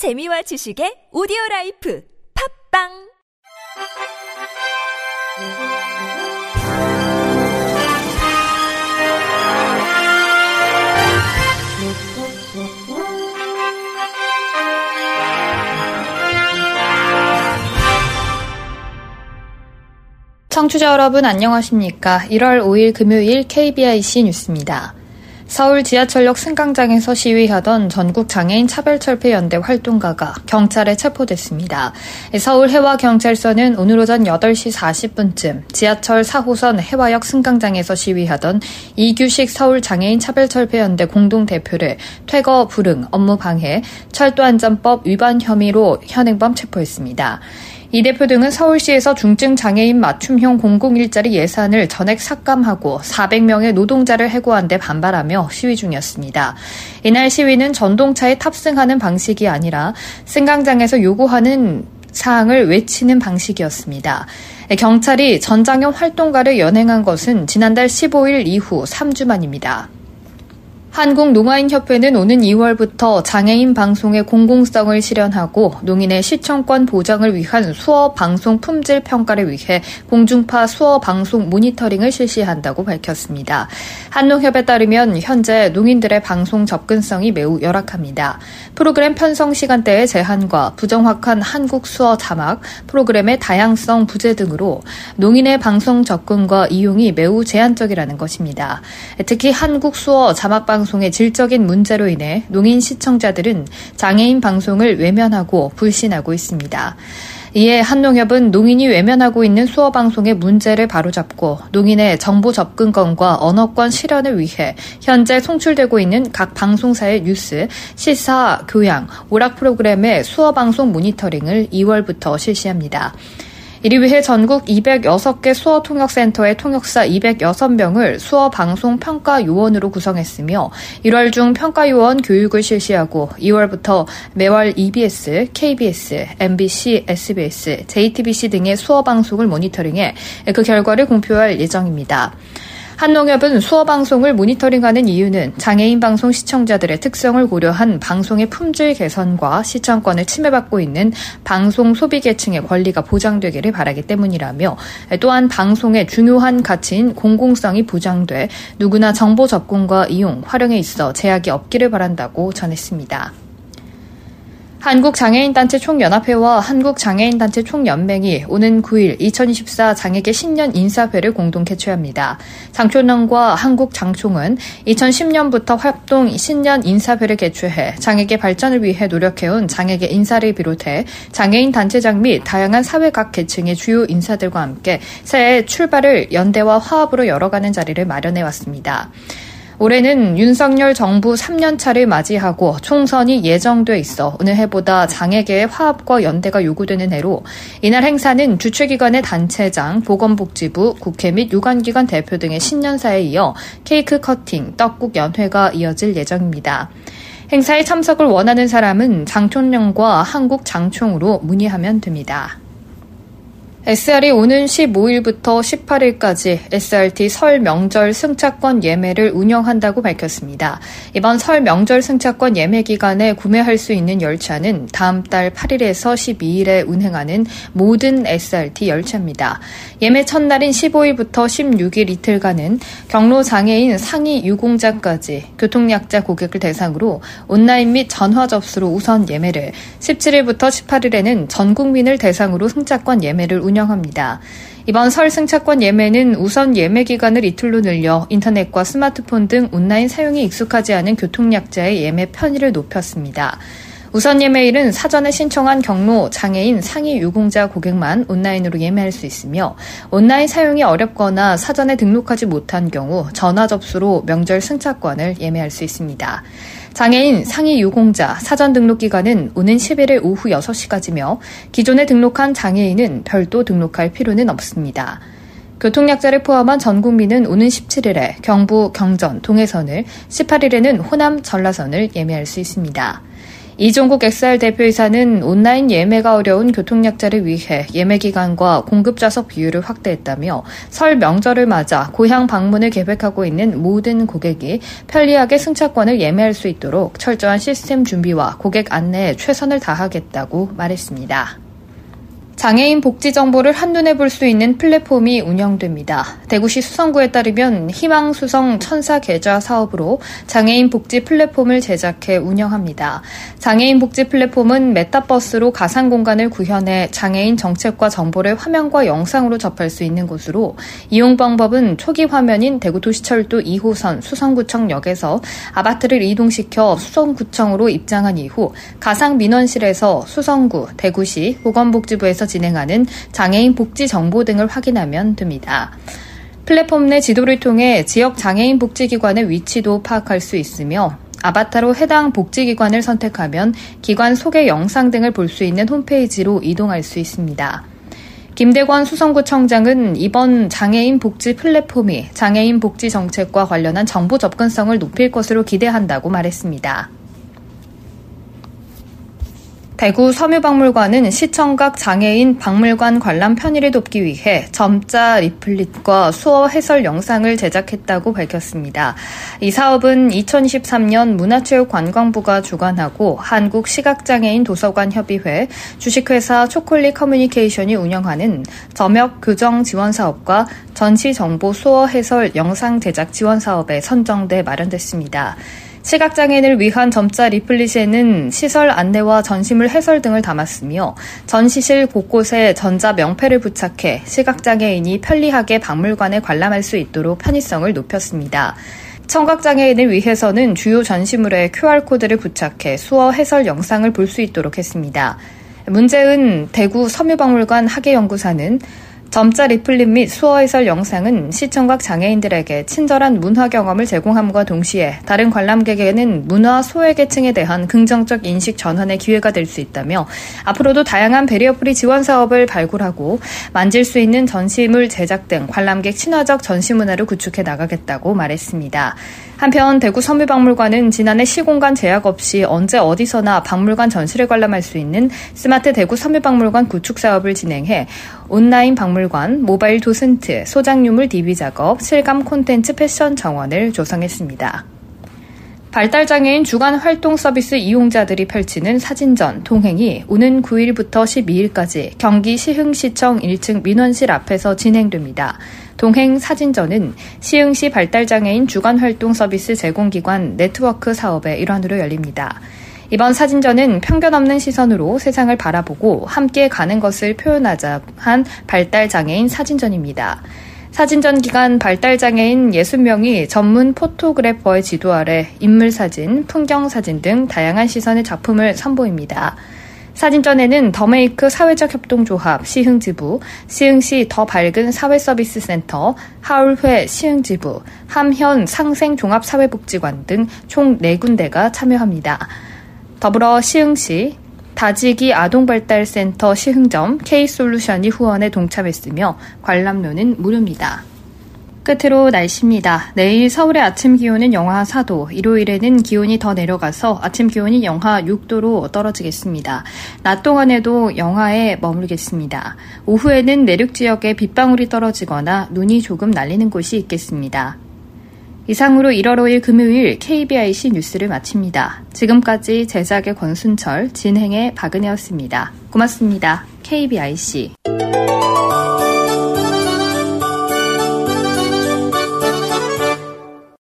재미와 지식의 오디오 라이프 팝빵 청취자 여러분 안녕하십니까? 1월 5일 금요일 KBIC 뉴스입니다. 서울 지하철역 승강장에서 시위하던 전국 장애인 차별철폐 연대 활동가가 경찰에 체포됐습니다. 서울 해와 경찰서는 오늘 오전 8시 40분쯤 지하철 4호선 해와역 승강장에서 시위하던 이규식 서울 장애인 차별철폐 연대 공동 대표를 퇴거 불응, 업무 방해, 철도안전법 위반 혐의로 현행범 체포했습니다. 이 대표 등은 서울시에서 중증 장애인 맞춤형 공공 일자리 예산을 전액 삭감하고 400명의 노동자를 해고한 데 반발하며 시위 중이었습니다. 이날 시위는 전동차에 탑승하는 방식이 아니라 승강장에서 요구하는 사항을 외치는 방식이었습니다. 경찰이 전장형 활동가를 연행한 것은 지난달 15일 이후 3주 만입니다. 한국농아인협회는 오는 2월부터 장애인 방송의 공공성을 실현하고 농인의 시청권 보장을 위한 수어 방송 품질 평가를 위해 공중파 수어 방송 모니터링을 실시한다고 밝혔습니다. 한농협에 따르면 현재 농인들의 방송 접근성이 매우 열악합니다. 프로그램 편성 시간대의 제한과 부정확한 한국 수어 자막, 프로그램의 다양성 부재 등으로 농인의 방송 접근과 이용이 매우 제한적이라는 것입니다. 특히 한국 수어 자막 방송 방송의 질적인 문제로 인해 농인 시청자들은 장애인 방송을 외면하고 불신하고 있습니다. 이에 한농협은 농인이 외면하고 있는 수어 방송의 문제를 바로잡고 농인의 정보 접근권과 언어권 실현을 위해 현재 송출되고 있는 각 방송사의 뉴스, 시사, 교양, 오락 프로그램의 수어 방송 모니터링을 2월부터 실시합니다. 이를 위해 전국 206개 수어 통역센터의 통역사 206명을 수어 방송 평가 요원으로 구성했으며 1월 중 평가 요원 교육을 실시하고 2월부터 매월 EBS, KBS, MBC, SBS, JTBC 등의 수어 방송을 모니터링해 그 결과를 공표할 예정입니다. 한농협은 수어 방송을 모니터링하는 이유는 장애인 방송 시청자들의 특성을 고려한 방송의 품질 개선과 시청권을 침해받고 있는 방송 소비 계층의 권리가 보장되기를 바라기 때문이라며 또한 방송의 중요한 가치인 공공성이 보장돼 누구나 정보 접근과 이용, 활용에 있어 제약이 없기를 바란다고 전했습니다. 한국장애인단체 총연합회와 한국장애인단체 총연맹이 오는 9일 2024 장애계 신년 인사회를 공동 개최합니다. 장촌원과 한국장총은 2010년부터 활동 신년 인사회를 개최해 장애계 발전을 위해 노력해온 장애계 인사를 비롯해 장애인 단체장 및 다양한 사회 각 계층의 주요 인사들과 함께 새해 출발을 연대와 화합으로 열어가는 자리를 마련해 왔습니다. 올해는 윤석열 정부 3년차를 맞이하고 총선이 예정돼 있어 오늘 해보다 장애계의 화합과 연대가 요구되는 해로 이날 행사는 주최기관의 단체장, 보건복지부, 국회 및 유관기관 대표 등의 신년사에 이어 케이크 커팅, 떡국 연회가 이어질 예정입니다. 행사에 참석을 원하는 사람은 장촌령과 한국 장총으로 문의하면 됩니다. SR이 오는 15일부터 18일까지 SRT 설 명절 승차권 예매를 운영한다고 밝혔습니다. 이번 설 명절 승차권 예매 기간에 구매할 수 있는 열차는 다음 달 8일에서 12일에 운행하는 모든 SRT 열차입니다. 예매 첫날인 15일부터 16일 이틀간은 경로 장애인 상위 유공자까지 교통약자 고객을 대상으로 온라인 및 전화 접수로 우선 예매를 17일부터 18일에는 전 국민을 대상으로 승차권 예매를 운영 합니다. 이번 설 승차권 예매는 우선 예매 기간을 이틀로 늘려 인터넷과 스마트폰 등 온라인 사용이 익숙하지 않은 교통약자의 예매 편의를 높였습니다. 우선 예매일은 사전에 신청한 경로 장애인 상위 유공자 고객만 온라인으로 예매할 수 있으며 온라인 사용이 어렵거나 사전에 등록하지 못한 경우 전화 접수로 명절 승차권을 예매할 수 있습니다. 장애인 상위 유공자 사전 등록 기간은 오는 11일 오후 6시까지며 기존에 등록한 장애인은 별도 등록할 필요는 없습니다. 교통약자를 포함한 전 국민은 오는 17일에 경부, 경전, 동해선을, 18일에는 호남, 전라선을 예매할 수 있습니다. 이종국 XR 대표이사는 온라인 예매가 어려운 교통약자를 위해 예매 기간과 공급 좌석 비율을 확대했다며 설 명절을 맞아 고향 방문을 계획하고 있는 모든 고객이 편리하게 승차권을 예매할 수 있도록 철저한 시스템 준비와 고객 안내에 최선을 다하겠다고 말했습니다. 장애인 복지 정보를 한눈에 볼 수 있는 플랫폼이 운영됩니다. 대구시 수성구에 따르면 희망 수성 천사 계좌 사업으로 장애인 복지 플랫폼을 제작해 운영합니다. 장애인 복지 플랫폼은 메타버스로 가상 공간을 구현해 장애인 정책과 정보를 화면과 영상으로 접할 수 있는 곳으로 이용 방법은 초기 화면인 대구 도시철도 2호선 수성구청역에서 아바트를 이동시켜 수성구청으로 입장한 이후 가상 민원실에서 수성구, 대구시, 보건복지부에서 진행하는 장애인 복지 정보 등을 확인하면 됩니다. 플랫폼 내 지도를 통해 지역 장애인 복지기관의 위치도 파악할 수 있으며 아바타로 해당 복지기관을 선택하면 기관 소개 영상 등을 볼 수 있는 홈페이지로 이동할 수 있습니다. 김대권 수성구청장은 이번 장애인 복지 플랫폼이 장애인 복지 정책과 관련한 정보 접근성을 높일 것으로 기대한다고 말했습니다. 대구 섬유박물관은 시청각 장애인 박물관 관람 편의를 돕기 위해 점자 리플릿과 수어 해설 영상을 제작했다고 밝혔습니다. 이 사업은 2023년 문화체육관광부가 주관하고 한국시각장애인 도서관 협의회, 주식회사 초콜릿 커뮤니케이션이 운영하는 점역 교정 지원 사업과 전시 정보 수어 해설 영상 제작 지원 사업에 선정돼 마련됐습니다. 시각장애인을 위한 점자 리플릿에는 시설 안내와 전시물 해설 등을 담았으며 전시실 곳곳에 전자 명패를 부착해 시각장애인이 편리하게 박물관에 관람할 수 있도록 편의성을 높였습니다. 청각장애인을 위해서는 주요 전시물에 QR코드를 부착해 수어 해설 영상을 볼 수 있도록 했습니다. 문재은 대구 섬유박물관 학예연구사는 점자 리플릿 및 수어 해설 영상은 시청각 장애인들에게 친절한 문화 경험을 제공함과 동시에 다른 관람객에게는 문화 소외계층에 대한 긍정적 인식 전환의 기회가 될 수 있다며 앞으로도 다양한 베리어프리 지원 사업을 발굴하고 만질 수 있는 전시물 제작 등 관람객 친화적 전시 문화를 구축해 나가겠다고 말했습니다. 한편 대구 섬유박물관은 지난해 시공간 제약 없이 언제 어디서나 박물관 전시를 관람할 수 있는 스마트 대구 섬유박물관 구축 사업을 진행해 온라인 박물관, 모바일 도슨트, 소장유물 DB 작업, 실감 콘텐츠 패션 정원을 조성했습니다. 발달장애인 주간 활동 서비스 이용자들이 펼치는 사진전 동행이 오는 9일부터 12일까지 경기 시흥시청 1층 민원실 앞에서 진행됩니다. 동행 사진전은 시흥시 발달장애인 주간 활동 서비스 제공기관 네트워크 사업의 일환으로 열립니다. 이번 사진전은 편견 없는 시선으로 세상을 바라보고 함께 가는 것을 표현하자 한 발달장애인 사진전입니다. 사진전 기간 발달장애인 60명이 전문 포토그래퍼의 지도 아래 인물사진, 풍경사진 등 다양한 시선의 작품을 선보입니다. 사진전에는 더메이크 사회적 협동조합 시흥지부, 시흥시 더 밝은 사회서비스센터, 하울회 시흥지부, 함현 상생종합사회복지관 등 총 4군데가 참여합니다. 더불어 시흥시, 다지기 아동발달센터 시흥점 K솔루션이 후원에 동참했으며 관람료는 무료입니다. 끝으로 날씨입니다. 내일 서울의 아침 기온은 영하 4도, 일요일에는 기온이 더 내려가서 아침 기온이 영하 6도로 떨어지겠습니다. 낮 동안에도 영하에 머물겠습니다. 오후에는 내륙 지역에 빗방울이 떨어지거나 눈이 조금 날리는 곳이 있겠습니다. 이상으로 1월 5일 금요일 KBIC 뉴스를 마칩니다. 지금까지 제작의 권순철, 진행의 박은혜였습니다. 고맙습니다. KBIC.